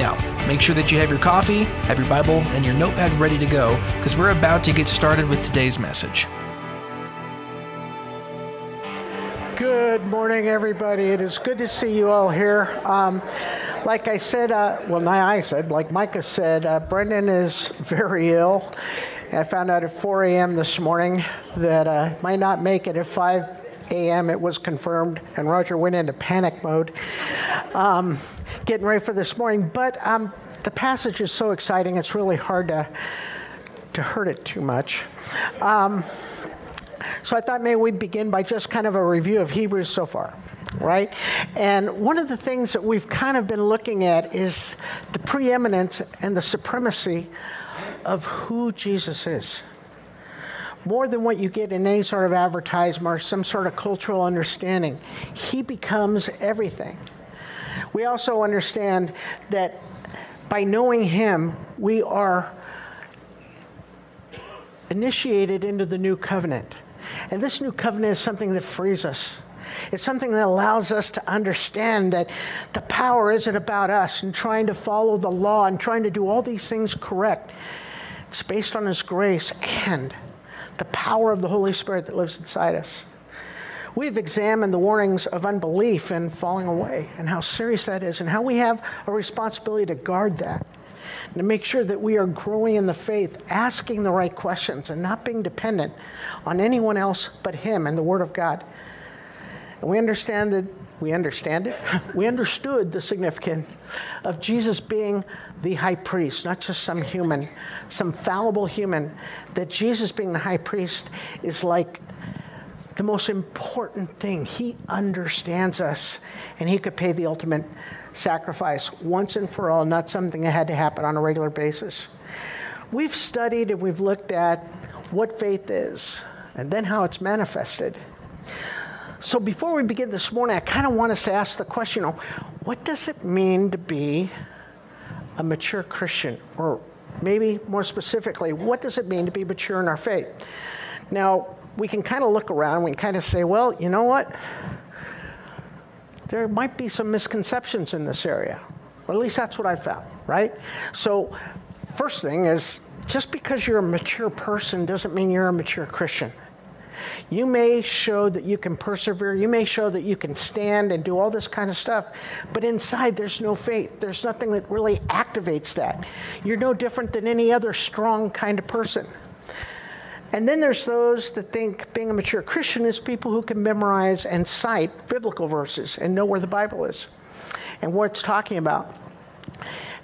Now, make sure that you have your coffee, have your Bible, and your notepad ready to go because we're about to get started with today's message. Good morning, everybody. It is good to see you all here. Um, like I said, uh, well, not I said, like Micah said, uh, Brendan is very ill. I found out at 4 a.m. this morning that uh, might not make it at 5 a.m. It was confirmed, and Roger went into panic mode, um, getting ready for this morning. But um, the passage is so exciting; it's really hard to to hurt it too much. Um, so I thought maybe we'd begin by just kind of a review of Hebrews so far, right? And one of the things that we've kind of been looking at is the preeminence and the supremacy of who Jesus is. More than what you get in any sort of advertisement or some sort of cultural understanding, he becomes everything. We also understand that by knowing him, we are initiated into the new covenant. And this new covenant is something that frees us. It's something that allows us to understand that the power isn't about us and trying to follow the law and trying to do all these things correct. It's based on His grace and the power of the Holy Spirit that lives inside us. We've examined the warnings of unbelief and falling away and how serious that is and how we have a responsibility to guard that and to make sure that we are growing in the faith, asking the right questions, and not being dependent on anyone else but Him and the Word of God. And we understand that we understand it. We understood the significance of Jesus being the high priest, not just some human, some fallible human. That Jesus being the high priest is like the most important thing. He understands us, and he could pay the ultimate sacrifice once and for all, not something that had to happen on a regular basis. We've studied and we've looked at what faith is and then how it's manifested. So before we begin this morning, I kind of want us to ask the question what does it mean to be a mature Christian? Or maybe more specifically, what does it mean to be mature in our faith? Now, we can kind of look around we can kind of say, well, you know what? There might be some misconceptions in this area. Or at least that's what I found, right? So, first thing is just because you're a mature person doesn't mean you're a mature Christian. You may show that you can persevere. You may show that you can stand and do all this kind of stuff. But inside, there's no faith. There's nothing that really activates that. You're no different than any other strong kind of person. And then there's those that think being a mature Christian is people who can memorize and cite biblical verses and know where the Bible is and what it's talking about.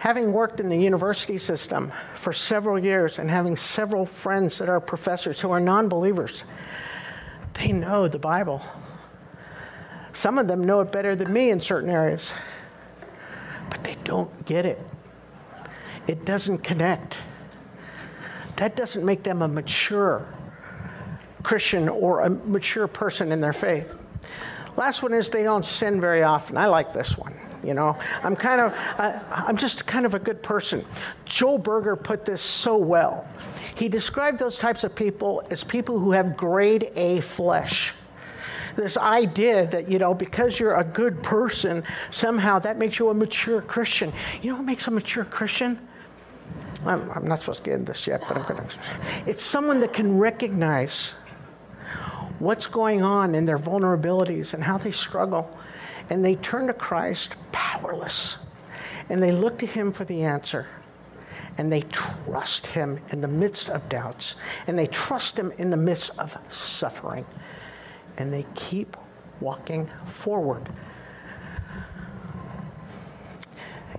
Having worked in the university system for several years and having several friends that are professors who are non believers, they know the Bible. Some of them know it better than me in certain areas, but they don't get it. It doesn't connect. That doesn't make them a mature Christian or a mature person in their faith. Last one is they don't sin very often. I like this one. You know, I'm kind of, I'm just kind of a good person. Joel Berger put this so well. He described those types of people as people who have grade A flesh. This idea that, you know, because you're a good person, somehow that makes you a mature Christian. You know what makes a mature Christian? I'm, I'm not supposed to get into this yet, but I'm going to. It's someone that can recognize what's going on in their vulnerabilities and how they struggle. And they turn to Christ powerless. And they look to Him for the answer. And they trust Him in the midst of doubts. And they trust Him in the midst of suffering. And they keep walking forward.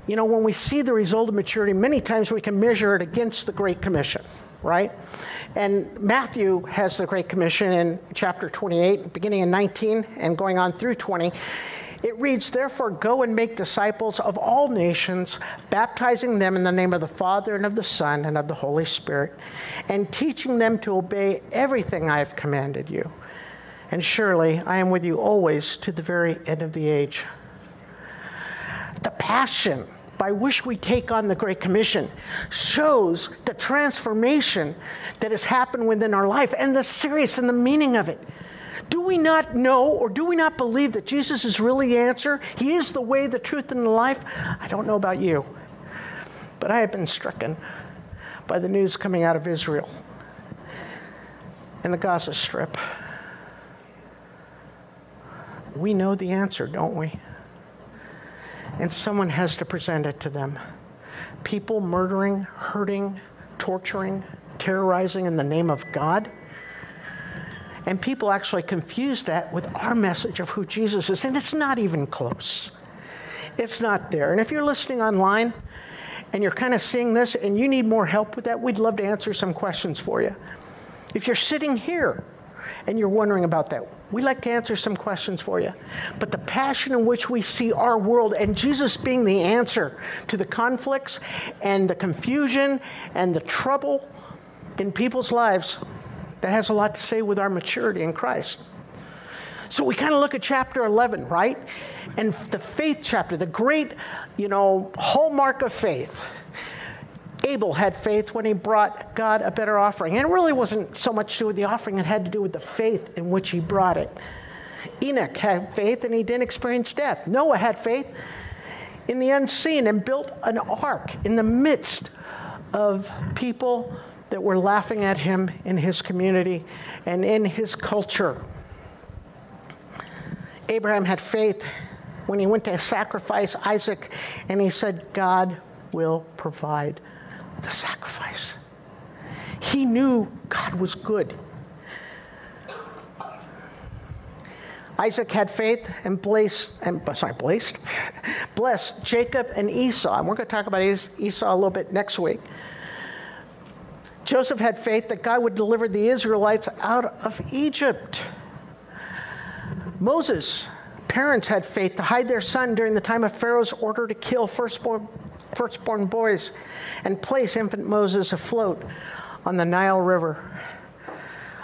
You know, when we see the result of maturity, many times we can measure it against the Great Commission, right? And Matthew has the Great Commission in chapter 28, beginning in 19 and going on through 20. It reads, Therefore, go and make disciples of all nations, baptizing them in the name of the Father and of the Son and of the Holy Spirit, and teaching them to obey everything I have commanded you. And surely I am with you always to the very end of the age. The passion by which we take on the Great Commission shows the transformation that has happened within our life and the serious and the meaning of it. Do we not know or do we not believe that Jesus is really the answer? He is the way, the truth, and the life? I don't know about you, but I have been stricken by the news coming out of Israel and the Gaza Strip. We know the answer, don't we? And someone has to present it to them. People murdering, hurting, torturing, terrorizing in the name of God. And people actually confuse that with our message of who Jesus is, and it's not even close. It's not there. And if you're listening online and you're kind of seeing this and you need more help with that, we'd love to answer some questions for you. If you're sitting here and you're wondering about that, we'd like to answer some questions for you. But the passion in which we see our world and Jesus being the answer to the conflicts and the confusion and the trouble in people's lives, that has a lot to say with our maturity in Christ. So we kind of look at chapter 11, right? And the faith chapter, the great, you know, hallmark of faith. Abel had faith when he brought God a better offering. And it really wasn't so much to do with the offering, it had to do with the faith in which he brought it. Enoch had faith and he didn't experience death. Noah had faith in the unseen and built an ark in the midst of people that were laughing at him in his community and in his culture. Abraham had faith when he went to sacrifice Isaac and he said, God will provide the sacrifice. He knew God was good. Isaac had faith and blessed, and uh, sorry, blessed, blessed Jacob and Esau. And we're going to talk about Esau a little bit next week. Joseph had faith that God would deliver the Israelites out of Egypt. Moses' parents had faith to hide their son during the time of Pharaoh's order to kill firstborn, firstborn boys and place infant Moses afloat on the Nile River.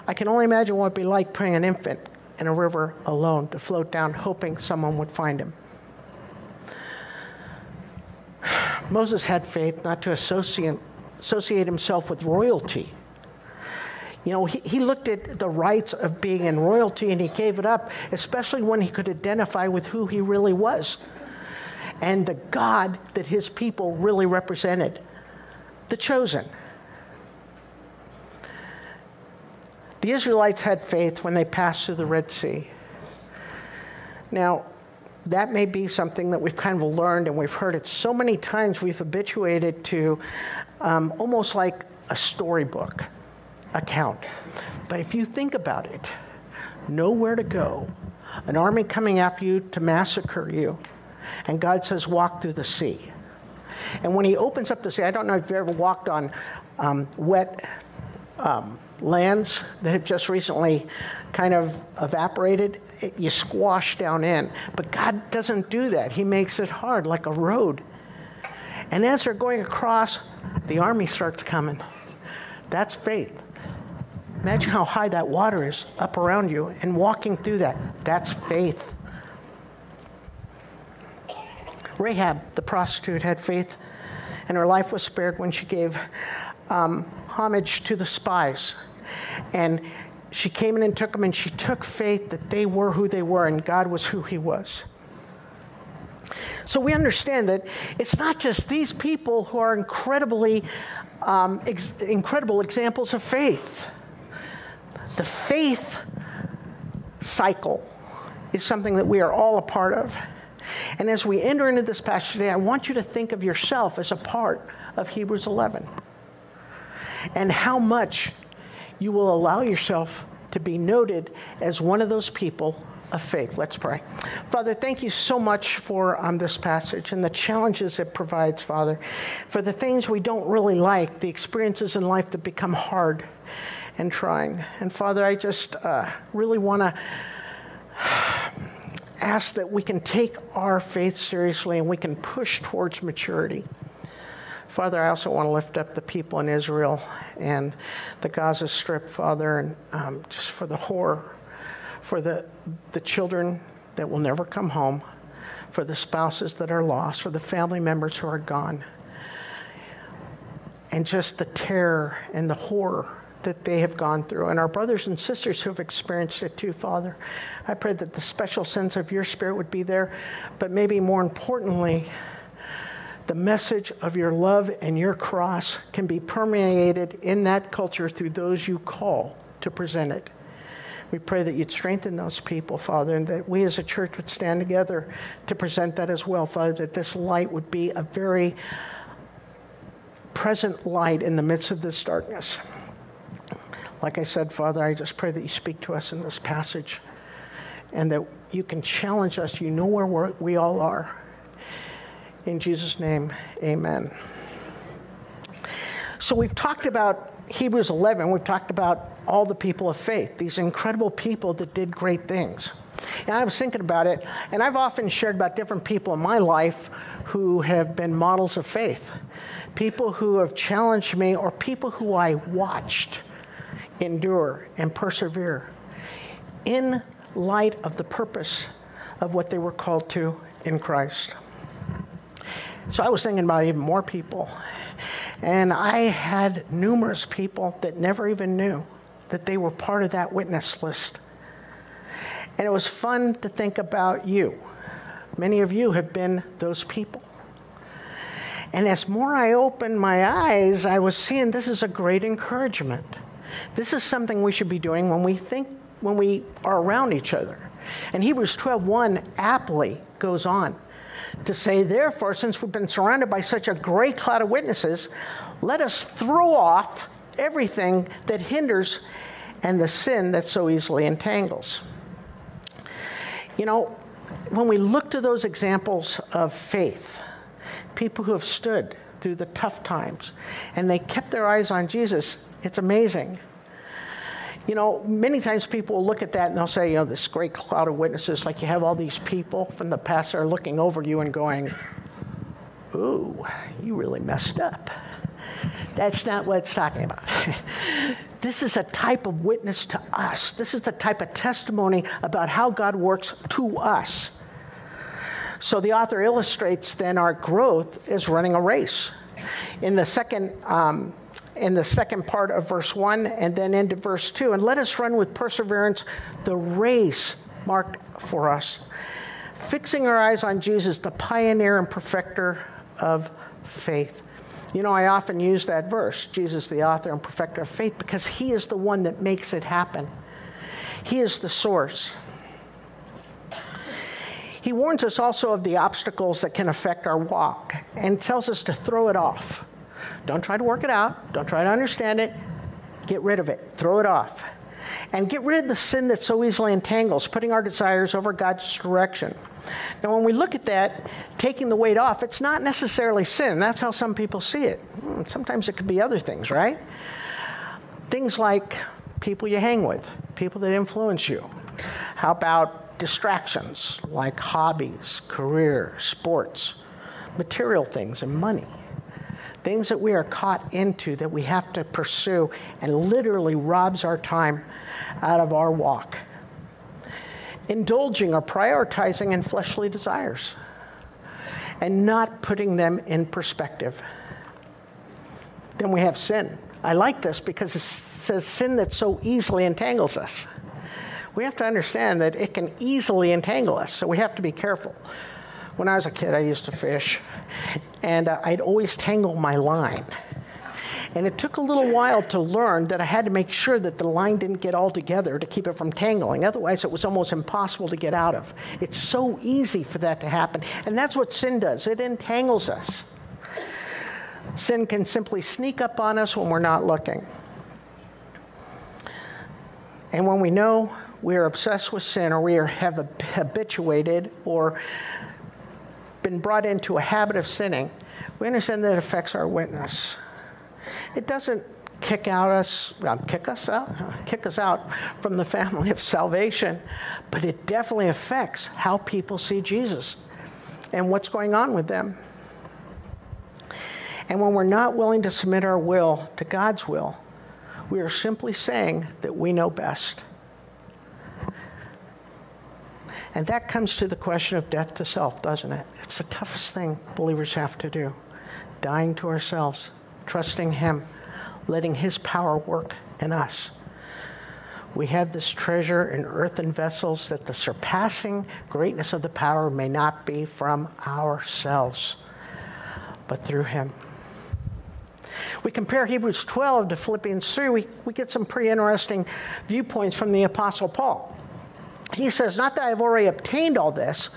I can only imagine what it'd be like putting an infant in a river alone to float down, hoping someone would find him. Moses had faith not to associate associate himself with royalty. You know, he, he looked at the rights of being in royalty and he gave it up, especially when he could identify with who he really was and the God that his people really represented the chosen. The Israelites had faith when they passed through the Red Sea. Now, that may be something that we've kind of learned and we've heard it so many times we've habituated to um, almost like a storybook account. But if you think about it, nowhere to go, an army coming after you to massacre you, and God says, walk through the sea. And when he opens up the sea, I don't know if you've ever walked on um, wet um, lands that have just recently kind of evaporated, it, you squash down in. But God doesn't do that. He makes it hard, like a road. And as they're going across, the army starts coming. That's faith. Imagine how high that water is up around you and walking through that. That's faith. Rahab, the prostitute, had faith, and her life was spared when she gave um, homage to the spies. And she came in and took them, and she took faith that they were who they were, and God was who He was. So we understand that it's not just these people who are incredibly um, ex- incredible examples of faith. The faith cycle is something that we are all a part of. And as we enter into this passage today, I want you to think of yourself as a part of Hebrews 11 and how much you will allow yourself to be noted as one of those people of faith. Let's pray. Father, thank you so much for um, this passage and the challenges it provides, Father, for the things we don't really like, the experiences in life that become hard and trying. And Father, I just uh, really want to ask that we can take our faith seriously and we can push towards maturity. Father, I also want to lift up the people in Israel and the Gaza Strip, Father, and um, just for the horror, for the, the children that will never come home, for the spouses that are lost, for the family members who are gone, and just the terror and the horror that they have gone through, and our brothers and sisters who have experienced it too, Father. I pray that the special sense of your spirit would be there, but maybe more importantly, the message of your love and your cross can be permeated in that culture through those you call to present it. We pray that you'd strengthen those people, Father, and that we as a church would stand together to present that as well, Father, that this light would be a very present light in the midst of this darkness. Like I said, Father, I just pray that you speak to us in this passage and that you can challenge us. You know where we all are. In Jesus' name, amen. So we've talked about Hebrews 11, we've talked about all the people of faith, these incredible people that did great things. And I was thinking about it, and I've often shared about different people in my life who have been models of faith, people who have challenged me, or people who I watched endure, and persevere in light of the purpose of what they were called to in Christ. So I was thinking about even more people. And I had numerous people that never even knew that they were part of that witness list. And it was fun to think about you. Many of you have been those people. And as more I opened my eyes, I was seeing this is a great encouragement. This is something we should be doing when we think, when we are around each other. And Hebrews 12:1 aptly goes on to say, therefore, since we've been surrounded by such a great cloud of witnesses, let us throw off everything that hinders and the sin that so easily entangles. You know, when we look to those examples of faith, people who have stood through the tough times and they kept their eyes on Jesus, it's amazing. You know, many times people will look at that and they'll say, you know, this great cloud of witnesses, like you have all these people from the past that are looking over you and going, ooh, you really messed up. That's not what it's talking about. this is a type of witness to us. This is the type of testimony about how God works to us. So the author illustrates then our growth is running a race. In the second um, in the second part of verse 1 and then into verse 2. And let us run with perseverance the race marked for us, fixing our eyes on Jesus, the pioneer and perfecter of faith. You know, I often use that verse, Jesus, the author and perfecter of faith, because he is the one that makes it happen. He is the source. He warns us also of the obstacles that can affect our walk and tells us to throw it off. Don't try to work it out. Don't try to understand it. Get rid of it. Throw it off. And get rid of the sin that so easily entangles, putting our desires over God's direction. Now, when we look at that, taking the weight off, it's not necessarily sin. That's how some people see it. Hmm, sometimes it could be other things, right? Things like people you hang with, people that influence you. How about distractions like hobbies, career, sports, material things, and money? Things that we are caught into that we have to pursue and literally robs our time out of our walk. Indulging or prioritizing in fleshly desires and not putting them in perspective. Then we have sin. I like this because it says sin that so easily entangles us. We have to understand that it can easily entangle us, so we have to be careful. When I was a kid, I used to fish, and uh, I'd always tangle my line. And it took a little while to learn that I had to make sure that the line didn't get all together to keep it from tangling. Otherwise, it was almost impossible to get out of. It's so easy for that to happen. And that's what sin does it entangles us. Sin can simply sneak up on us when we're not looking. And when we know we are obsessed with sin or we are, have habituated or been brought into a habit of sinning, we understand that it affects our witness. It doesn't kick out us, kick us out, kick us out from the family of salvation, but it definitely affects how people see Jesus and what's going on with them. And when we're not willing to submit our will to God's will, we are simply saying that we know best. And that comes to the question of death to self, doesn't it? It's the toughest thing believers have to do dying to ourselves, trusting Him, letting His power work in us. We have this treasure in earthen vessels that the surpassing greatness of the power may not be from ourselves, but through Him. We compare Hebrews 12 to Philippians 3, we, we get some pretty interesting viewpoints from the Apostle Paul. He says, Not that I've already obtained all this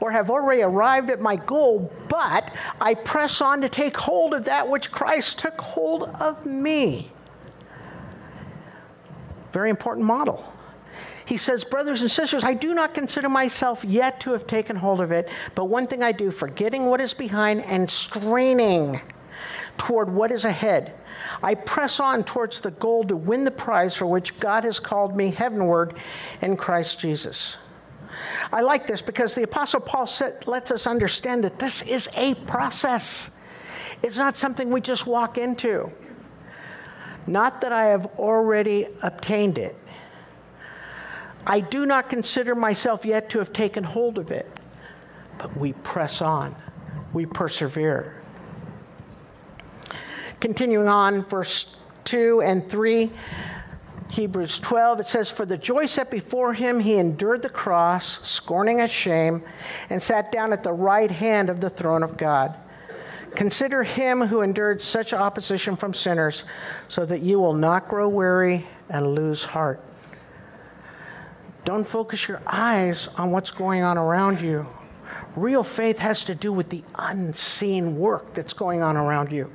or have already arrived at my goal, but I press on to take hold of that which Christ took hold of me. Very important model. He says, Brothers and sisters, I do not consider myself yet to have taken hold of it, but one thing I do, forgetting what is behind and straining toward what is ahead. I press on towards the goal to win the prize for which God has called me heavenward in Christ Jesus. I like this because the Apostle Paul said, lets us understand that this is a process. It's not something we just walk into. Not that I have already obtained it. I do not consider myself yet to have taken hold of it, but we press on, we persevere. Continuing on, verse 2 and 3. Hebrews 12, it says, For the joy set before him, he endured the cross, scorning its shame, and sat down at the right hand of the throne of God. Consider him who endured such opposition from sinners, so that you will not grow weary and lose heart. Don't focus your eyes on what's going on around you. Real faith has to do with the unseen work that's going on around you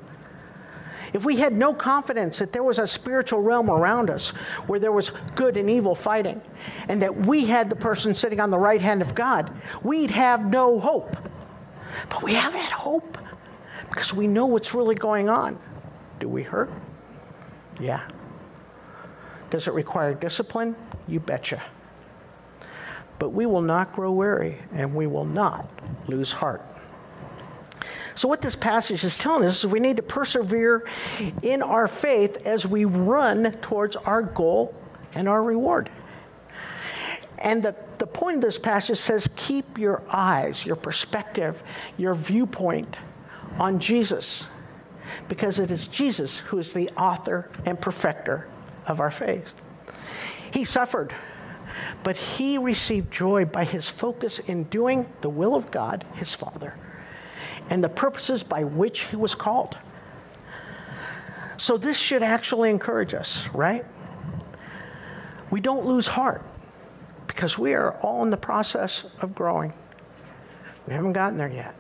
if we had no confidence that there was a spiritual realm around us where there was good and evil fighting, and that we had the person sitting on the right hand of God, we'd have no hope. But we have that hope because we know what's really going on. Do we hurt? Yeah. Does it require discipline? You betcha. But we will not grow weary and we will not lose heart. So, what this passage is telling us is we need to persevere in our faith as we run towards our goal and our reward. And the, the point of this passage says keep your eyes, your perspective, your viewpoint on Jesus, because it is Jesus who is the author and perfecter of our faith. He suffered, but he received joy by his focus in doing the will of God, his Father and the purposes by which he was called. So, this should actually encourage us, right? We don't lose heart because we are all in the process of growing. We haven't gotten there yet.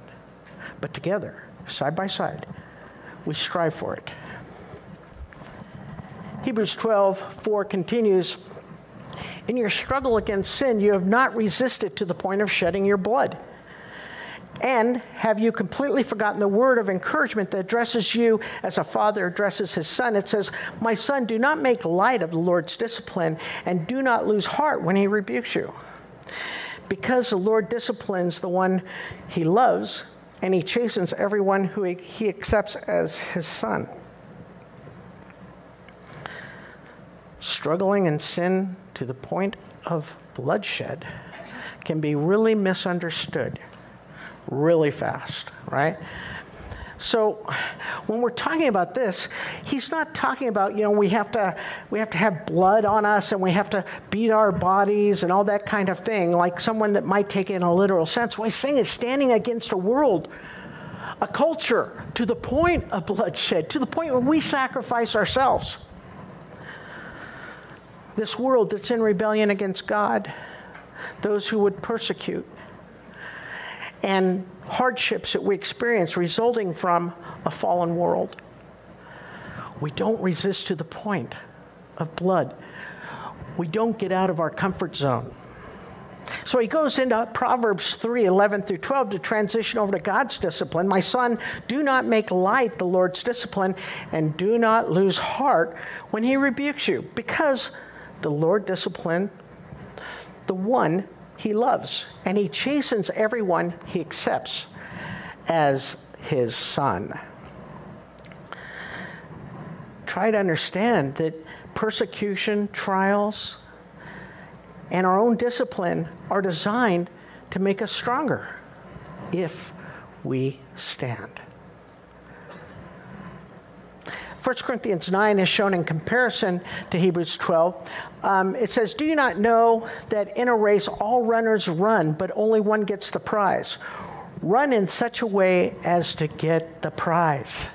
But together, side by side, we strive for it. Hebrews 12, 4 continues In your struggle against sin, you have not resisted to the point of shedding your blood. And have you completely forgotten the word of encouragement that addresses you as a father addresses his son? It says, My son, do not make light of the Lord's discipline, and do not lose heart when he rebukes you. Because the Lord disciplines the one he loves, and he chastens everyone who he accepts as his son. Struggling in sin to the point of bloodshed can be really misunderstood really fast, right? So when we're talking about this, he's not talking about, you know, we have to we have to have blood on us and we have to beat our bodies and all that kind of thing, like someone that might take it in a literal sense. What he's saying is standing against a world, a culture to the point of bloodshed, to the point where we sacrifice ourselves. This world that's in rebellion against God, those who would persecute, and hardships that we experience resulting from a fallen world. We don't resist to the point of blood. We don't get out of our comfort zone. So he goes into Proverbs 3 11 through 12 to transition over to God's discipline. My son, do not make light the Lord's discipline, and do not lose heart when he rebukes you, because the Lord discipline the one he loves, and he chastens everyone he accepts as his son. Try to understand that persecution, trials, and our own discipline are designed to make us stronger if we stand. 1 Corinthians 9 is shown in comparison to Hebrews 12. Um, it says, Do you not know that in a race all runners run, but only one gets the prize? Run in such a way as to get the prize.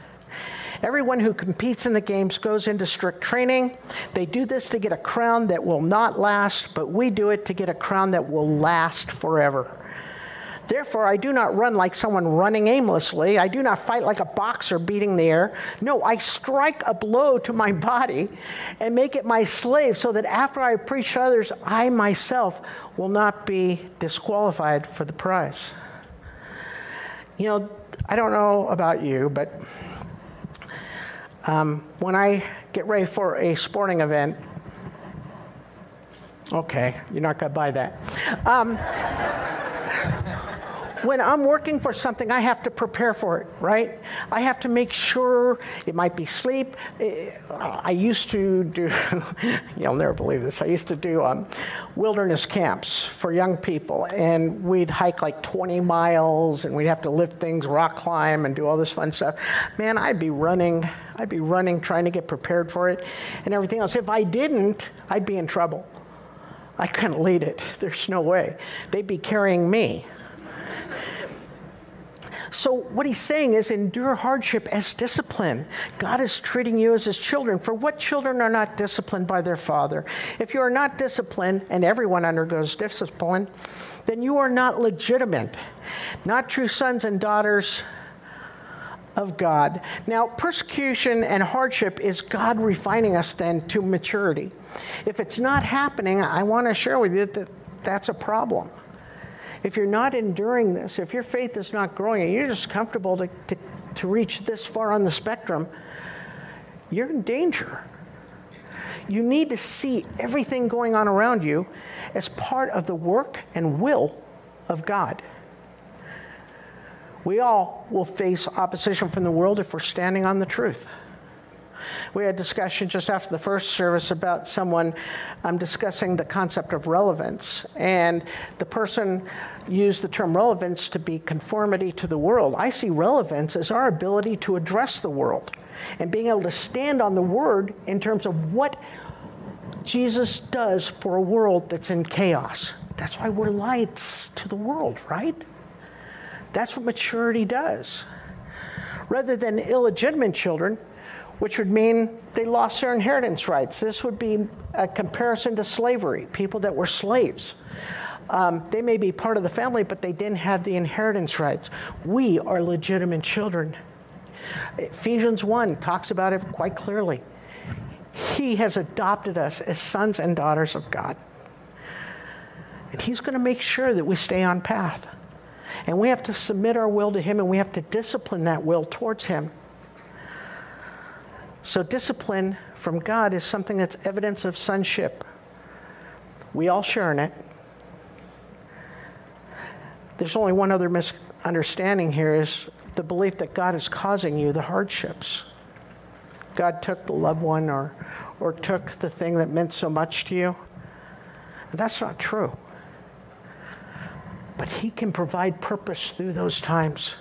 Everyone who competes in the games goes into strict training. They do this to get a crown that will not last, but we do it to get a crown that will last forever. Therefore, I do not run like someone running aimlessly. I do not fight like a boxer beating the air. No, I strike a blow to my body and make it my slave so that after I preach to others, I myself will not be disqualified for the prize. You know, I don't know about you, but um, when I get ready for a sporting event, okay, you're not going to buy that. Um, when I'm working for something, I have to prepare for it, right? I have to make sure it might be sleep. I used to do, you'll never believe this, I used to do um, wilderness camps for young people, and we'd hike like 20 miles, and we'd have to lift things, rock climb, and do all this fun stuff. Man, I'd be running, I'd be running, trying to get prepared for it, and everything else. If I didn't, I'd be in trouble. I couldn't lead it. There's no way. They'd be carrying me. So, what he's saying is endure hardship as discipline. God is treating you as his children. For what children are not disciplined by their father? If you are not disciplined, and everyone undergoes discipline, then you are not legitimate, not true sons and daughters of God. Now, persecution and hardship is God refining us then to maturity. If it's not happening, I want to share with you that that's a problem if you're not enduring this, if your faith is not growing and you're just comfortable to, to, to reach this far on the spectrum, you're in danger. You need to see everything going on around you as part of the work and will of God. We all will face opposition from the world if we're standing on the truth. We had a discussion just after the first service about someone um, discussing the concept of relevance. And the person used the term relevance to be conformity to the world. I see relevance as our ability to address the world and being able to stand on the word in terms of what Jesus does for a world that's in chaos. That's why we're lights to the world, right? That's what maturity does. Rather than illegitimate children, which would mean they lost their inheritance rights. This would be a comparison to slavery, people that were slaves. Um, they may be part of the family, but they didn't have the inheritance rights. We are legitimate children. Ephesians 1 talks about it quite clearly. He has adopted us as sons and daughters of God. And He's going to make sure that we stay on path. And we have to submit our will to Him and we have to discipline that will towards Him. So, discipline from God is something that's evidence of sonship. We all share in it. There's only one other misunderstanding here is the belief that God is causing you the hardships. God took the loved one or, or took the thing that meant so much to you. That's not true. But He can provide purpose through those times.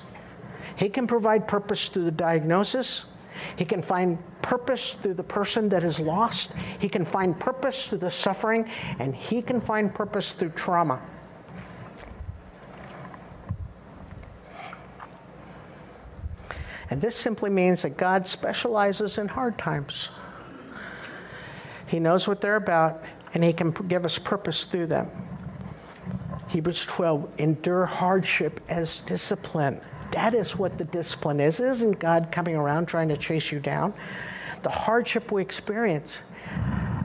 He can provide purpose through the diagnosis. He can find purpose through the person that is lost. He can find purpose through the suffering, and he can find purpose through trauma. And this simply means that God specializes in hard times. He knows what they're about, and He can give us purpose through them. Hebrews 12 endure hardship as discipline. That is what the discipline is. Isn't God coming around trying to chase you down. The hardship we experience,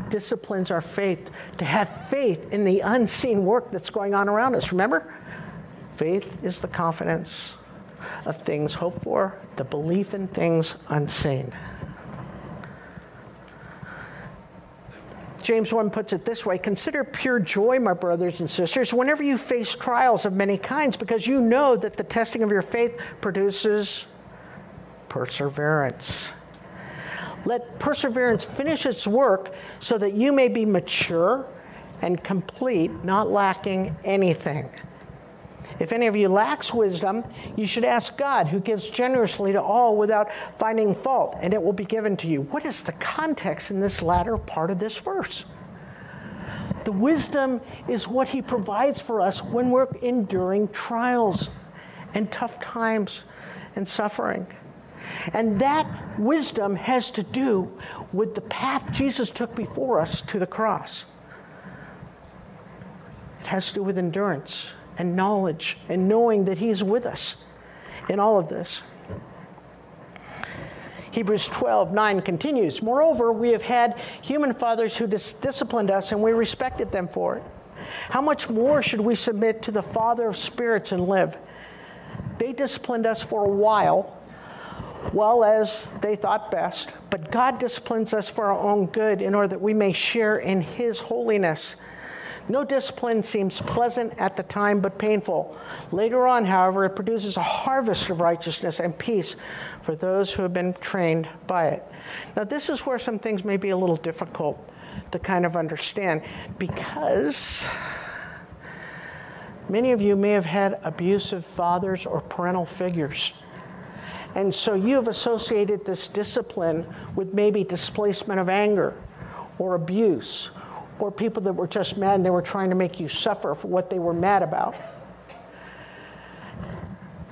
disciplines our faith to have faith in the unseen work that's going on around us. Remember? Faith is the confidence of things hoped for, the belief in things unseen. James 1 puts it this way Consider pure joy, my brothers and sisters, whenever you face trials of many kinds, because you know that the testing of your faith produces perseverance. Let perseverance finish its work so that you may be mature and complete, not lacking anything. If any of you lacks wisdom, you should ask God, who gives generously to all without finding fault, and it will be given to you. What is the context in this latter part of this verse? The wisdom is what He provides for us when we're enduring trials and tough times and suffering. And that wisdom has to do with the path Jesus took before us to the cross. It has to do with endurance and knowledge and knowing that He's with us in all of this. Hebrews 12, 9 continues. Moreover, we have had human fathers who dis- disciplined us and we respected them for it. How much more should we submit to the Father of spirits and live? They disciplined us for a while, well as they thought best, but God disciplines us for our own good in order that we may share in His holiness. No discipline seems pleasant at the time, but painful. Later on, however, it produces a harvest of righteousness and peace for those who have been trained by it. Now, this is where some things may be a little difficult to kind of understand because many of you may have had abusive fathers or parental figures. And so you have associated this discipline with maybe displacement of anger or abuse or people that were just mad and they were trying to make you suffer for what they were mad about.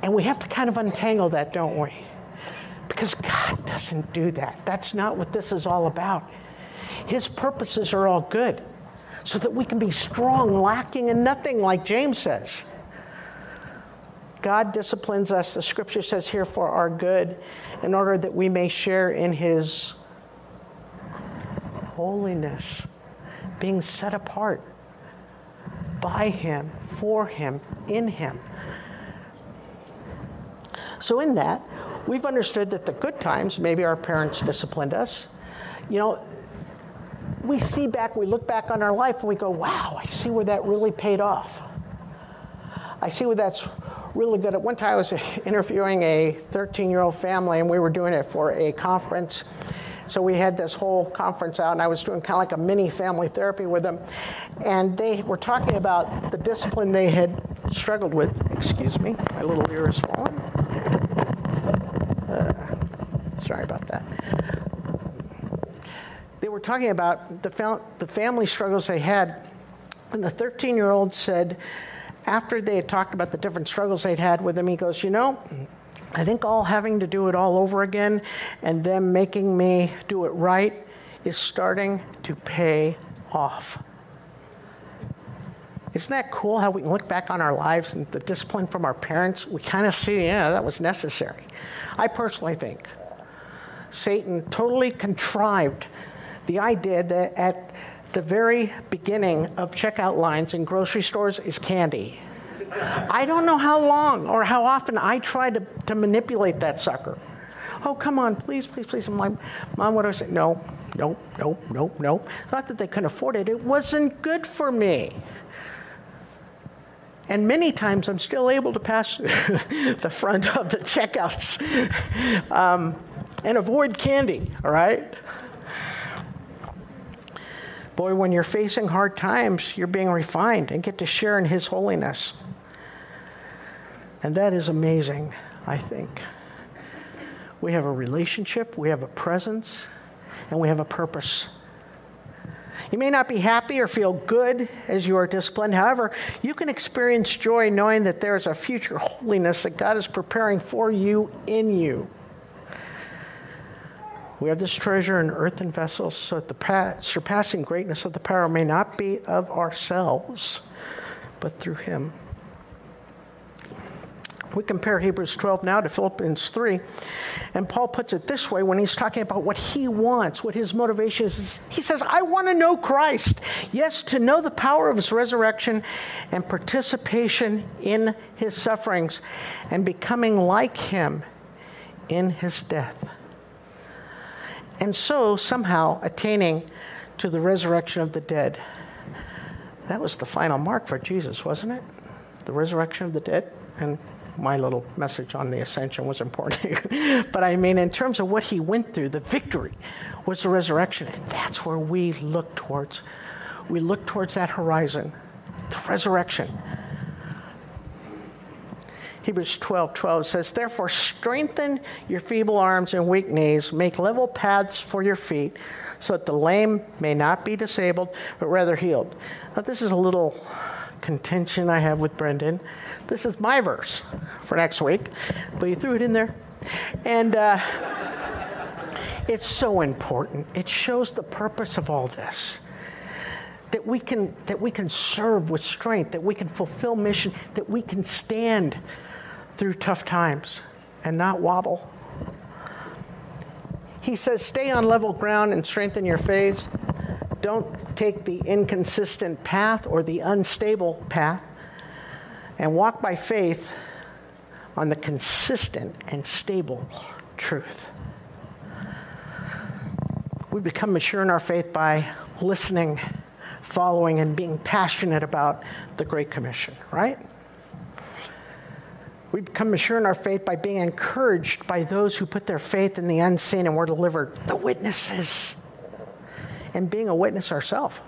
And we have to kind of untangle that, don't we? Because God doesn't do that. That's not what this is all about. His purposes are all good so that we can be strong, lacking in nothing, like James says. God disciplines us, the scripture says here, for our good, in order that we may share in his holiness being set apart by Him, for Him, in Him. So, in that, we've understood that the good times, maybe our parents disciplined us. You know, we see back, we look back on our life and we go, wow, I see where that really paid off. I see where that's really good. At one time, I was interviewing a 13 year old family, and we were doing it for a conference. So we had this whole conference out, and I was doing kind of like a mini family therapy with them. And they were talking about the discipline they had struggled with. Excuse me, my little ear is falling. Uh, sorry about that. They were talking about the, the family struggles they had. And the 13 year old said, after they had talked about the different struggles they'd had with him, he goes, You know, I think all having to do it all over again and them making me do it right is starting to pay off. Isn't that cool how we can look back on our lives and the discipline from our parents? We kind of see, yeah, that was necessary. I personally think Satan totally contrived the idea that at the very beginning of checkout lines in grocery stores is candy. I don't know how long or how often I try to, to manipulate that sucker. Oh, come on, please, please, please. I'm like, Mom, what do I say? No, no, no, nope, nope. Not that they couldn't afford it, it wasn't good for me. And many times I'm still able to pass the front of the checkouts um, and avoid candy, all right? Boy, when you're facing hard times, you're being refined and get to share in His holiness. And that is amazing, I think. We have a relationship, we have a presence, and we have a purpose. You may not be happy or feel good as you are disciplined. However, you can experience joy knowing that there is a future holiness that God is preparing for you in you. We have this treasure in earthen vessels so that the surpassing greatness of the power may not be of ourselves, but through Him We compare Hebrews 12 now to Philippians 3. And Paul puts it this way when he's talking about what he wants, what his motivation is. He says, I want to know Christ. Yes, to know the power of his resurrection and participation in his sufferings and becoming like him in his death. And so, somehow, attaining to the resurrection of the dead. That was the final mark for Jesus, wasn't it? The resurrection of the dead. And my little message on the ascension was important. but I mean, in terms of what he went through, the victory was the resurrection. And that's where we look towards. We look towards that horizon, the resurrection. Hebrews 12 12 says, Therefore, strengthen your feeble arms and weak knees, make level paths for your feet, so that the lame may not be disabled, but rather healed. Now, this is a little contention I have with Brendan. This is my verse for next week, but you threw it in there. And uh, it's so important. It shows the purpose of all this. That we, can, that we can serve with strength, that we can fulfill mission, that we can stand through tough times and not wobble. He says, Stay on level ground and strengthen your faith. Don't take the inconsistent path or the unstable path and walk by faith on the consistent and stable truth. We become mature in our faith by listening, following, and being passionate about the Great Commission, right? We become mature in our faith by being encouraged by those who put their faith in the unseen and were delivered, the witnesses, and being a witness ourselves.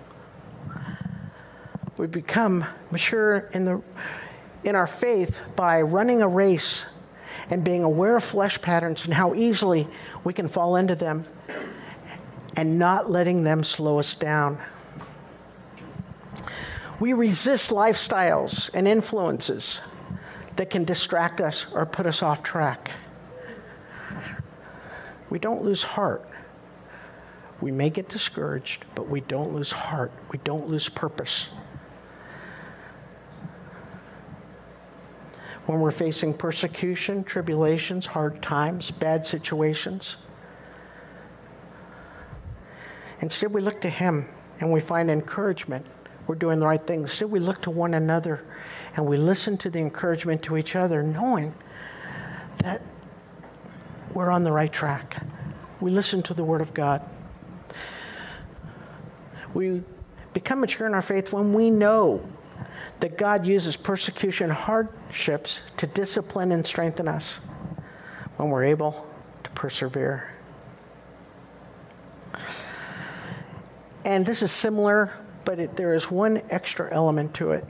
We become mature in, the, in our faith by running a race and being aware of flesh patterns and how easily we can fall into them and not letting them slow us down. We resist lifestyles and influences that can distract us or put us off track. We don't lose heart. We may get discouraged, but we don't lose heart. We don't lose purpose. When we're facing persecution, tribulations, hard times, bad situations, instead we look to Him and we find encouragement. We're doing the right thing. Instead, we look to one another and we listen to the encouragement to each other, knowing that we're on the right track. We listen to the Word of God. We become mature in our faith when we know that God uses persecution, hardships to discipline and strengthen us when we're able to persevere. And this is similar, but it, there is one extra element to it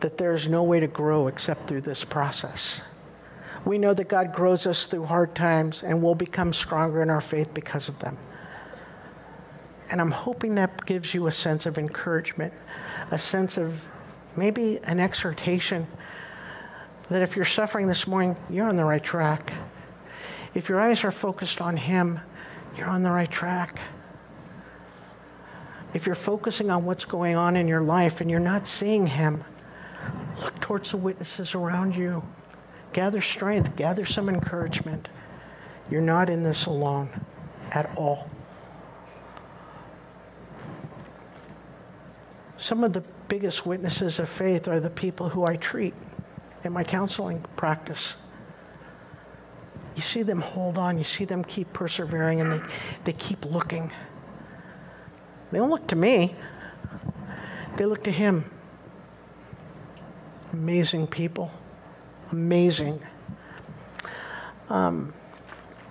that there is no way to grow except through this process. We know that God grows us through hard times and we'll become stronger in our faith because of them. And I'm hoping that gives you a sense of encouragement, a sense of maybe an exhortation that if you're suffering this morning, you're on the right track. If your eyes are focused on Him, you're on the right track. If you're focusing on what's going on in your life and you're not seeing Him, Look towards the witnesses around you. Gather strength, gather some encouragement. You're not in this alone at all. Some of the biggest witnesses of faith are the people who I treat in my counseling practice. You see them hold on, you see them keep persevering, and they, they keep looking. They don't look to me, they look to Him. Amazing people. Amazing. Um,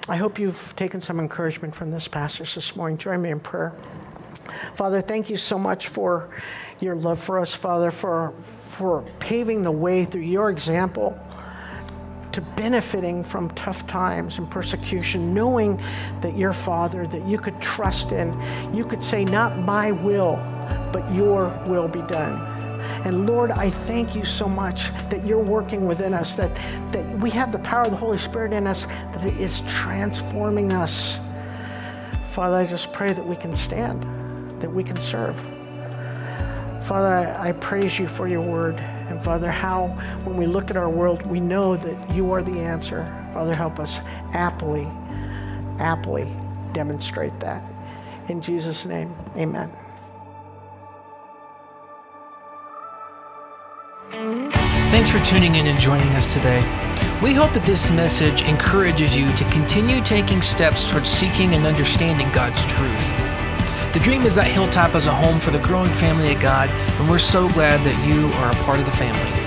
I hope you've taken some encouragement from this passage this morning. Join me in prayer. Father, thank you so much for your love for us, Father, for, for paving the way through your example to benefiting from tough times and persecution, knowing that your Father, that you could trust in. You could say, Not my will, but your will be done. And Lord, I thank you so much that you're working within us, that, that we have the power of the Holy Spirit in us, that it is transforming us. Father, I just pray that we can stand, that we can serve. Father, I, I praise you for your word. And Father, how when we look at our world, we know that you are the answer. Father, help us aptly, aptly demonstrate that. In Jesus' name, amen. Thanks for tuning in and joining us today. We hope that this message encourages you to continue taking steps towards seeking and understanding God's truth. The dream is that Hilltop is a home for the growing family of God, and we're so glad that you are a part of the family.